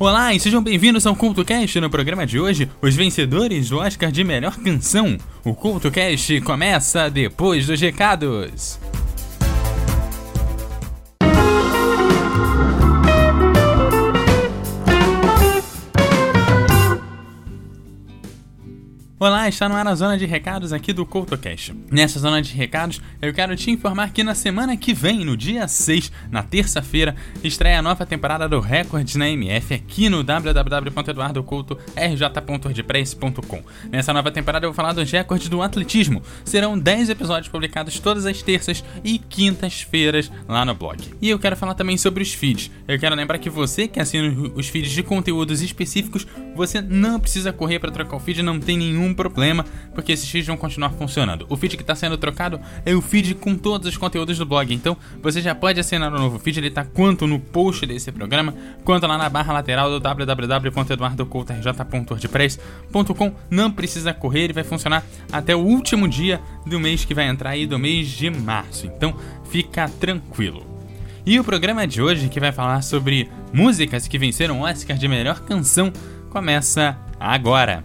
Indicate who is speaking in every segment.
Speaker 1: Olá e sejam bem-vindos ao CultoCast. No programa de hoje, os vencedores do Oscar de Melhor Canção. O CultoCast começa depois dos recados. Olá, está no ar a zona de recados aqui do CoutoCast. Nessa zona de recados, eu quero te informar que na semana que vem, no dia 6, na terça-feira, estreia a nova temporada do Records na MF aqui no www.eduardocoutorj.wordpress.com. Nessa nova temporada eu vou falar dos recordes do atletismo. Serão 10 episódios publicados todas as terças e quintas-feiras lá no blog. E eu quero falar também sobre os feeds. Eu quero lembrar que você que assina os feeds de conteúdos específicos, você não precisa correr para trocar o feed, não tem nenhum nenhum problema, porque esses feeds vão continuar funcionando. O feed que está sendo trocado é o feed com todos os conteúdos do blog, então você já pode assinar o novo feed, ele está quanto no post desse programa, quanto lá na barra lateral do www.eduardocoutorj.wordpress.com. Não precisa correr, ele vai funcionar até o último dia do mês que vai entrar aí, do mês de março. Então fica tranquilo. E o programa de hoje, que vai falar sobre músicas que venceram o Oscar de melhor canção, começa agora.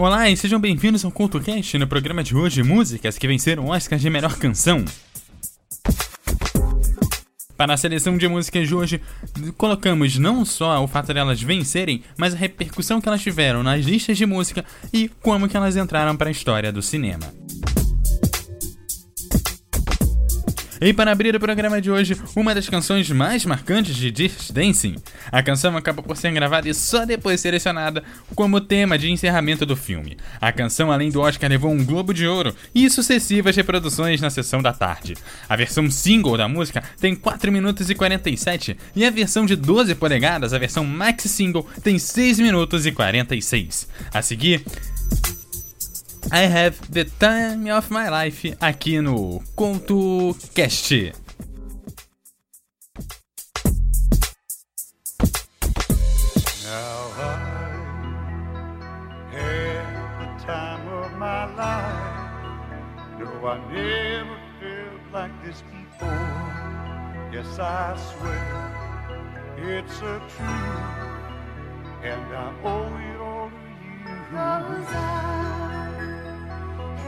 Speaker 1: Olá e sejam bem-vindos ao CultoCast, no programa de hoje, músicas que venceram o Oscar de melhor canção. Para a seleção de músicas de hoje, colocamos não só o fato de elas vencerem, mas a repercussão que elas tiveram nas listas de música e como que elas entraram para a história do cinema. E para abrir o programa de hoje, uma das canções mais marcantes de Dirty Dancing. A canção acaba por ser gravada e só depois selecionada como tema de encerramento do filme. A canção, além do Oscar, levou um Globo de Ouro e sucessivas reproduções na sessão da tarde. A versão single da música tem 4 minutos e 47 e a versão de 12 polegadas, a versão maxi single, tem 6 minutos e 46. A seguir, I Have the Time of My Life aqui no Conto Cast. I never felt like this before. Yes, I swear it's a truth, and I owe it all to you.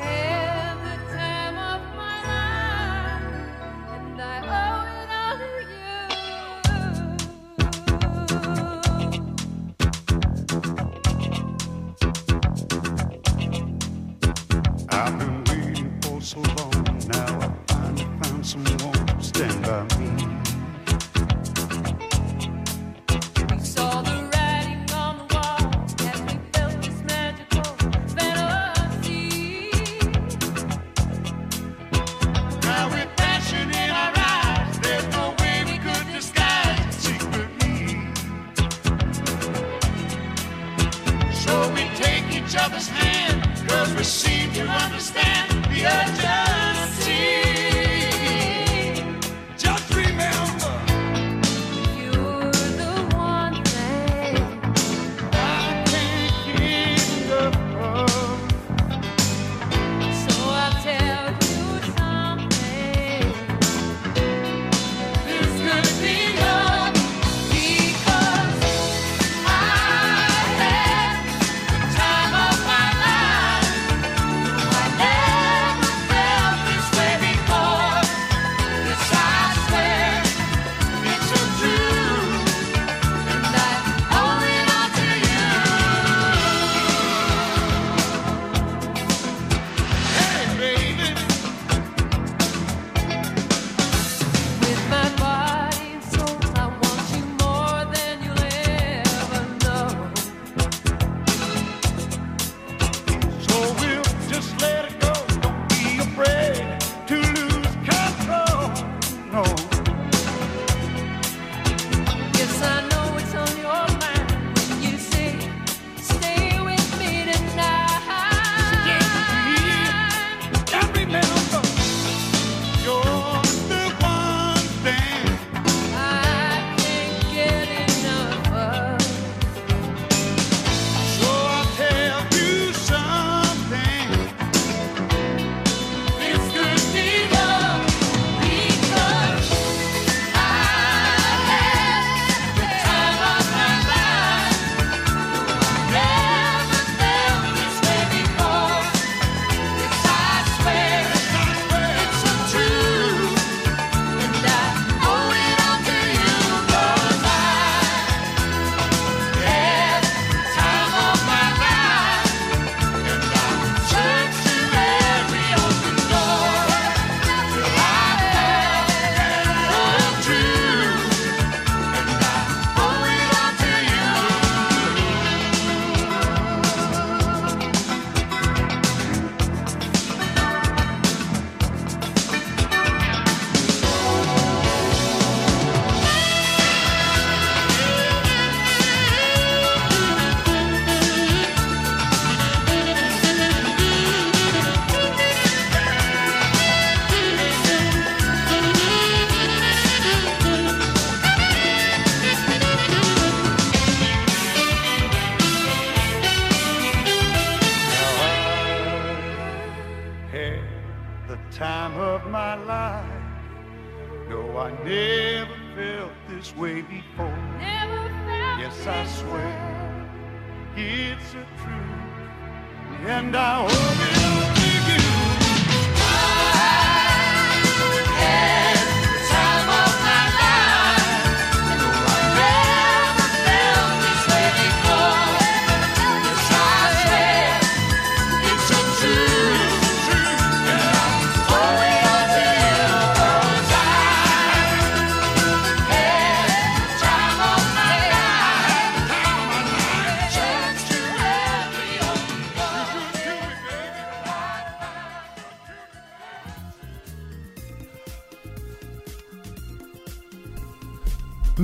Speaker 2: had the time of my life, and I.
Speaker 3: I never felt this way before. yes, I swear way. it's a truth, and I hope it.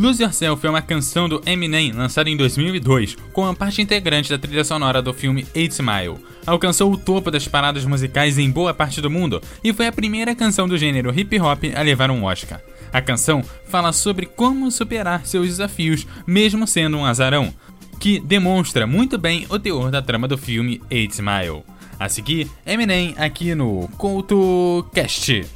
Speaker 1: Lose Yourself é uma canção do Eminem lançada em 2002, com a parte integrante da trilha sonora do filme Eight Mile. Alcançou o topo das paradas musicais em boa parte do mundo e foi a primeira canção do gênero hip hop a levar um Oscar. A canção fala sobre como superar seus desafios, mesmo sendo um azarão, que demonstra muito bem o teor da trama do filme Eight Mile. A seguir, Eminem aqui no CoutoCast.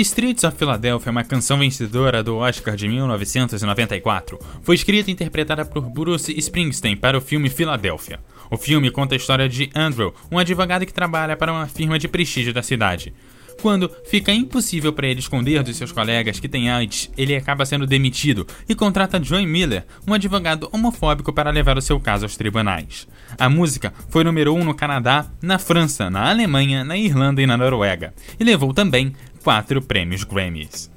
Speaker 1: Streets of Philadelphia é uma canção vencedora do Oscar de 1994. Foi escrita e interpretada por Bruce Springsteen para o filme Philadelphia. O filme conta a história de Andrew, um advogado que trabalha para uma firma de prestígio da cidade. Quando fica impossível para ele esconder dos seus colegas que tem AIDS, ele acaba sendo demitido e contrata Joy Miller, um advogado homofóbico, para levar o seu caso aos tribunais. A música foi número 1 um no Canadá, na França, na Alemanha, na Irlanda e na Noruega, e levou também quatro prêmios Grammys.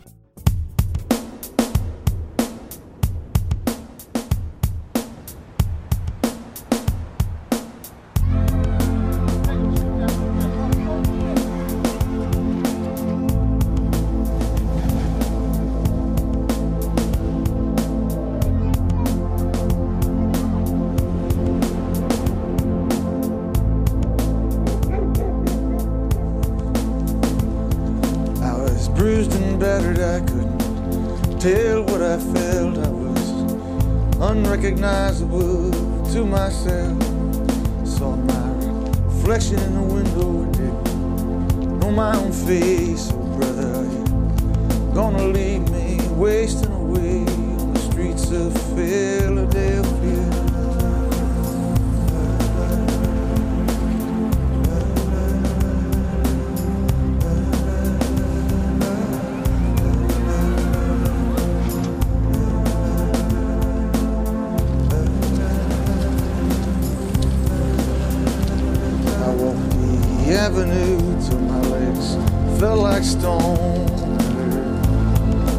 Speaker 4: Unrecognizable to myself. Saw my reflection in the window, didn't know my own face. Oh, brother, you gonna leave me wasting away on the streets of Philadelphia? Till my legs felt like stone.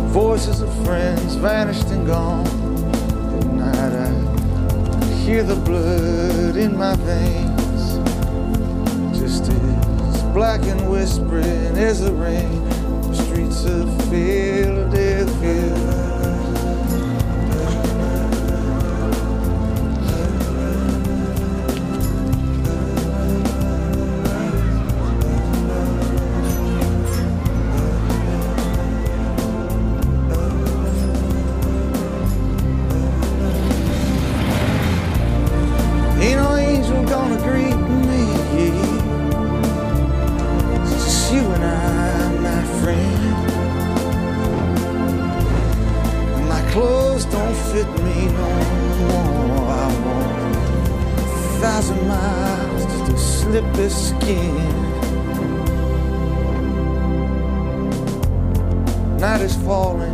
Speaker 4: Voices of friends vanished and gone. At night I hear the blood in my veins, just as black and whispering as the rain. The streets of Philadelphia. Night is falling,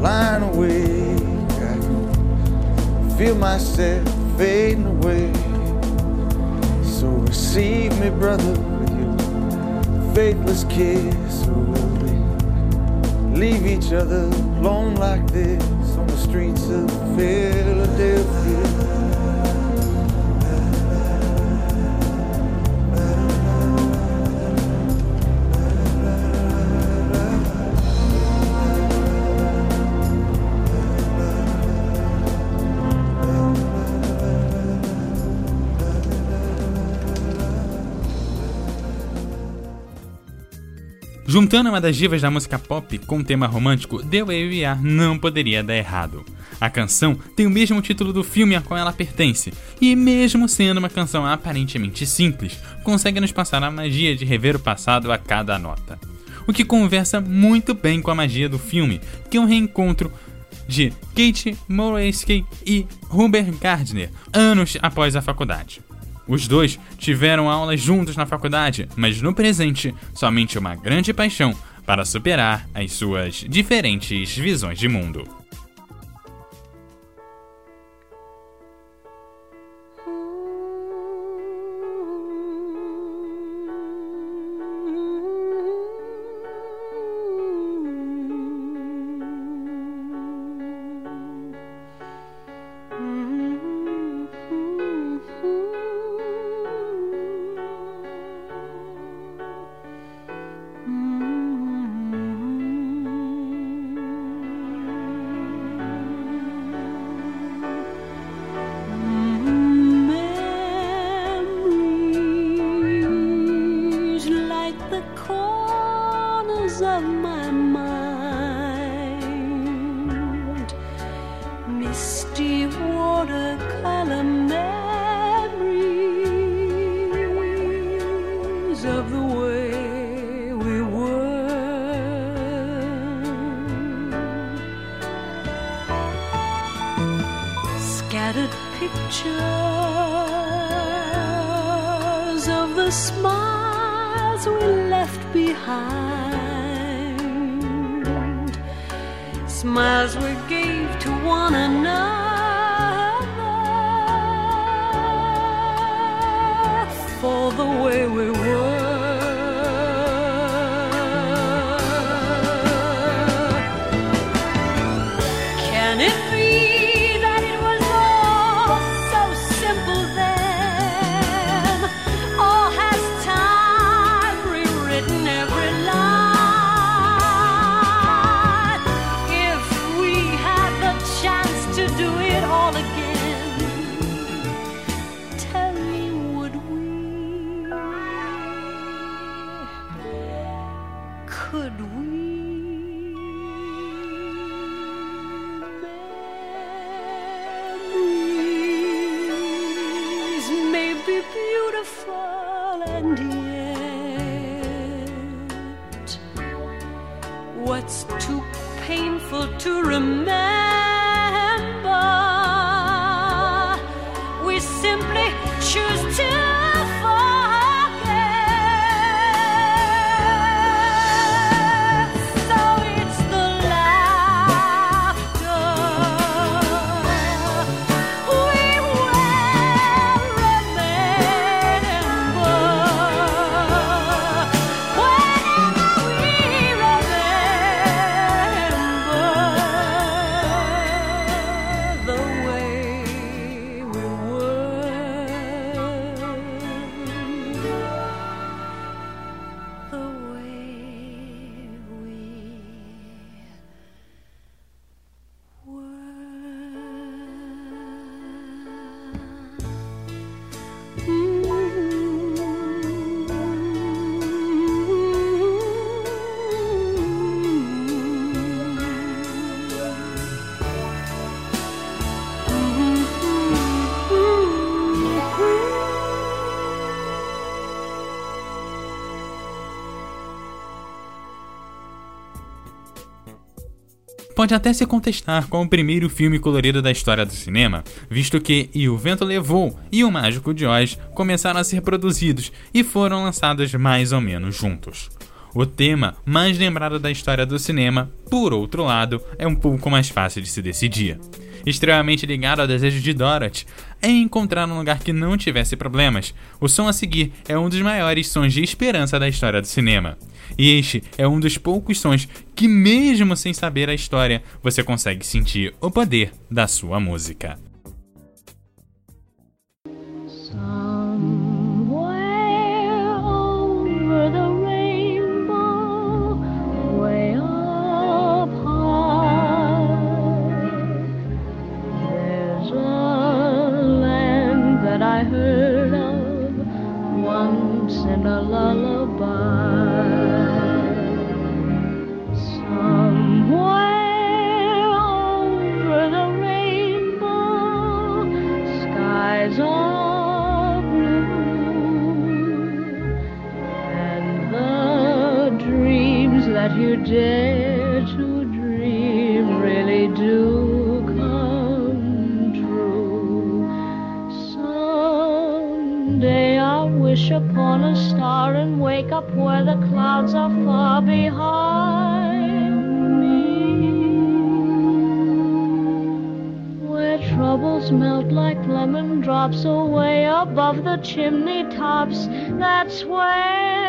Speaker 4: lying awake. I feel myself fading away. So receive me, brother, with your faithless kiss. Will leave each other alone like this on the streets of Philadelphia?
Speaker 1: Juntando uma das divas da música pop com um tema romântico, The Way We Are não poderia dar errado. A canção tem o mesmo título do filme a qual ela pertence, e mesmo sendo uma canção aparentemente simples, consegue nos passar a magia de rever o passado a cada nota. O que conversa muito bem com a magia do filme, que é um reencontro de Kate Moraesky e Hubert Gardner, anos após a faculdade. Os dois tiveram aulas juntos na faculdade, mas no presente, somente uma grande paixão para superar as suas diferentes visões de mundo. Pode até se contestar com o primeiro filme colorido da história do cinema, visto que E o Vento Levou e O Mágico de Oz começaram a ser produzidos e foram lançados mais ou menos juntos. O tema mais lembrado da história do cinema, por outro lado, é um pouco mais fácil de se decidir. Extremamente ligado ao desejo de Dorothy em encontrar um lugar que não tivesse problemas, o som a seguir é um dos maiores sons de esperança da história do cinema. E este é um dos poucos sons que, mesmo sem saber a história, você consegue sentir o poder da sua música.
Speaker 2: Troubles melt like lemon drops away above the chimney tops. That's where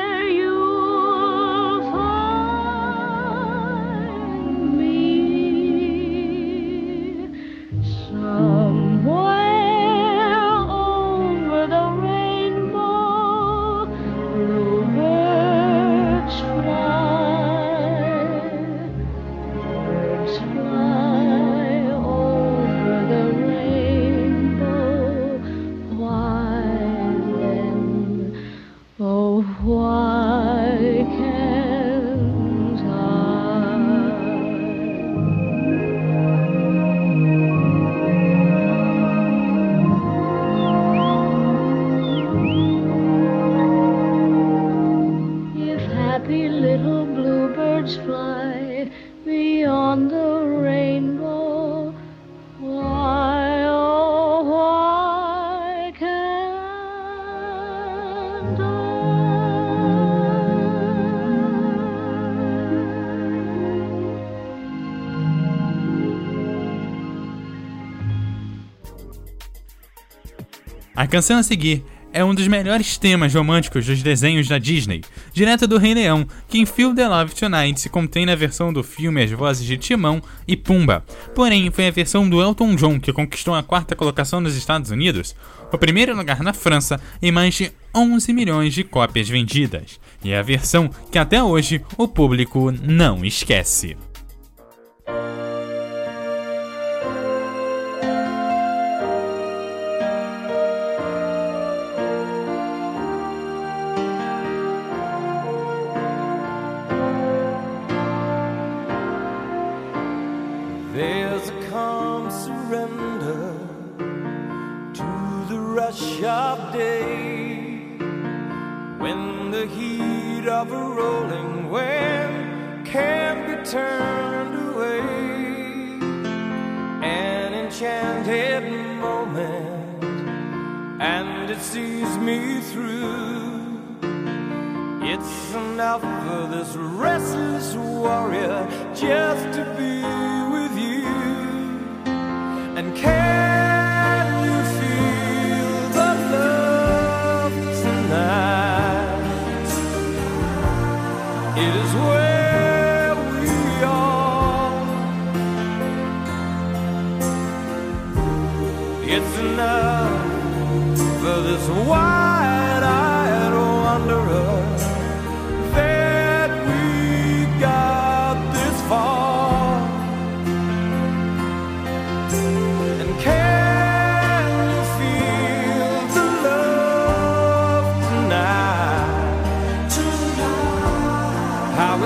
Speaker 1: A canção a seguir é um dos melhores temas românticos dos desenhos da Disney, direto do Rei Leão, que em Feel the Love Tonight se contém na versão do filme as vozes de Timão e Pumba. Porém, foi a versão do Elton John que conquistou a quarta colocação nos Estados Unidos, o primeiro lugar na França e mais de 11 milhões de cópias vendidas. E é a versão que até hoje o público não esquece.
Speaker 5: Day when the heat of a rolling wave can be turned away. An enchanted moment, and it sees me through. It's enough for this restless warrior just to be with you. And can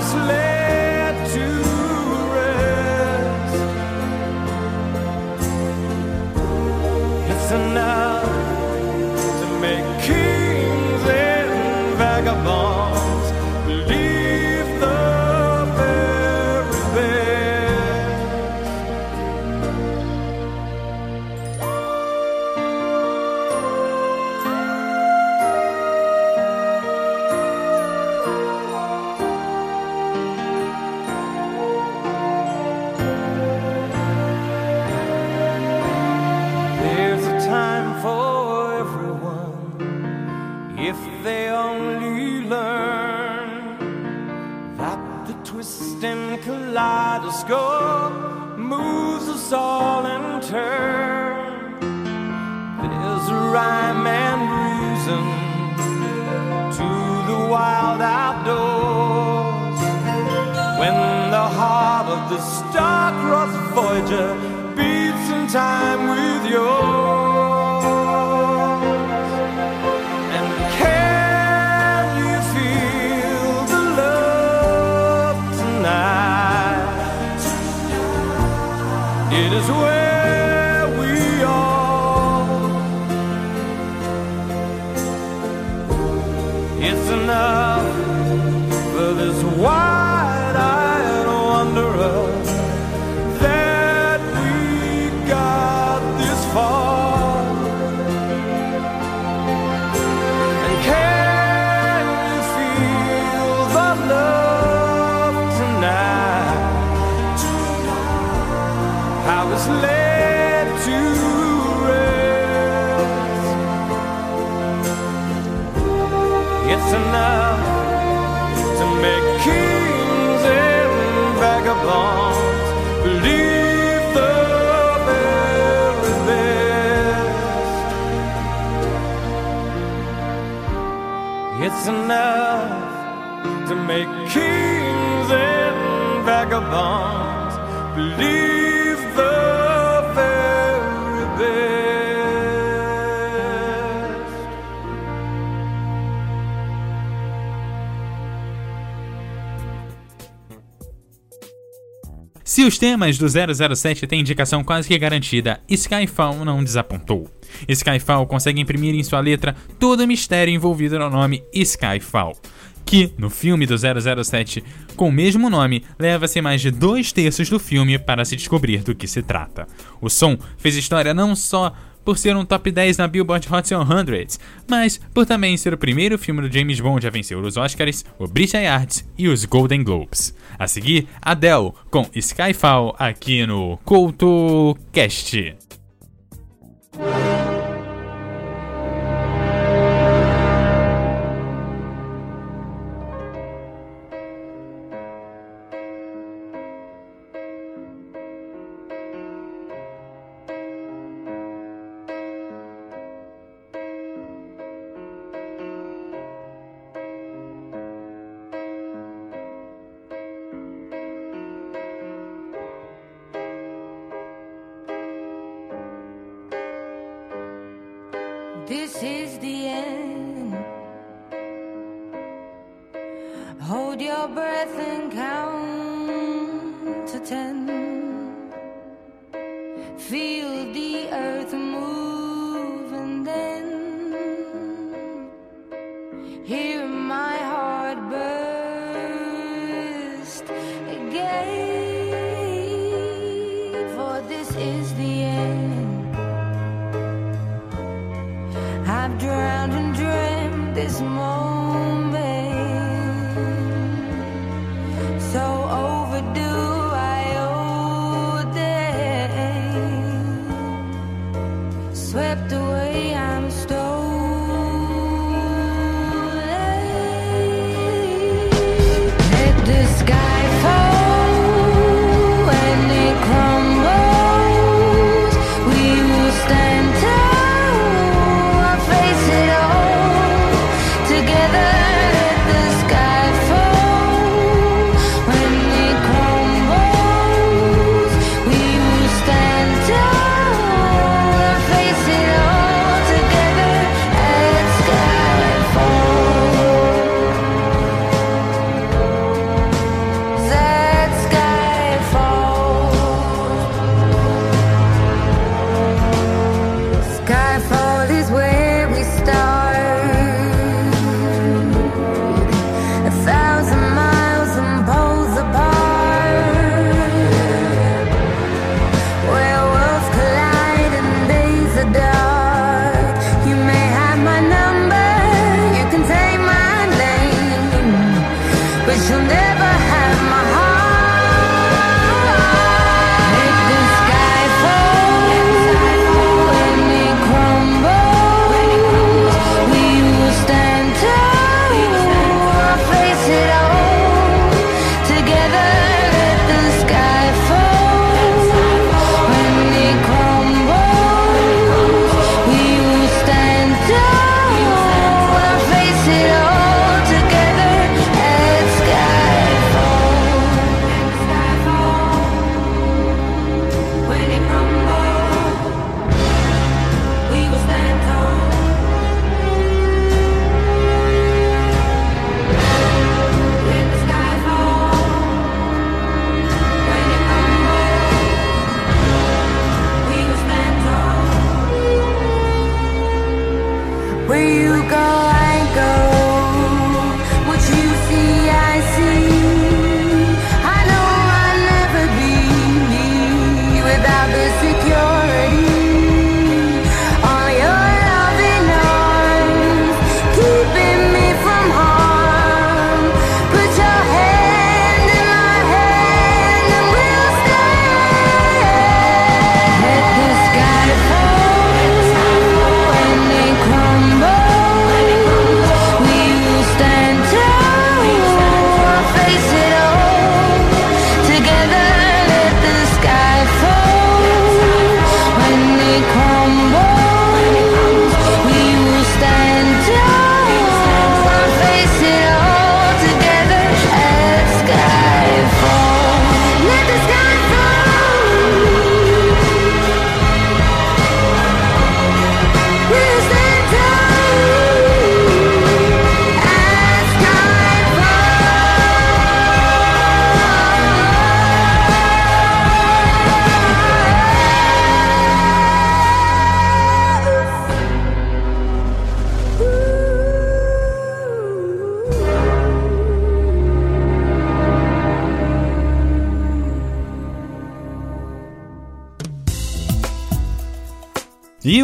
Speaker 5: How it's the star-crossed Voyager beats in time It's enough to make kings and vagabonds believe the
Speaker 1: os temas do 007 têm indicação quase que garantida, Skyfall não desapontou. Skyfall consegue imprimir em sua letra todo o mistério envolvido no nome Skyfall, que, no filme do 007 com o mesmo nome, leva-se mais de dois terços do filme para se descobrir do que se trata. O som fez história não só por ser um top 10 na Billboard Hot 100, mas por também ser o primeiro filme do James Bond a vencer os Oscars, o British Awards e os Golden Globes. A seguir, Adele com Skyfall aqui no CoutoCast.
Speaker 6: is
Speaker 7: more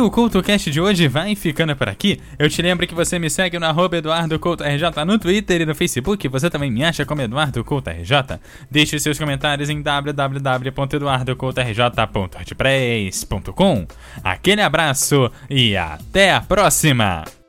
Speaker 7: o CoutoCast de hoje vai ficando por aqui. Eu te lembro que você me segue no arroba EduardoCoutoRJ no Twitter e no Facebook. Você também me acha como Eduardo Deixe seus comentários em www.eduardocoutorj.wordpress.com. Aquele abraço e até a próxima!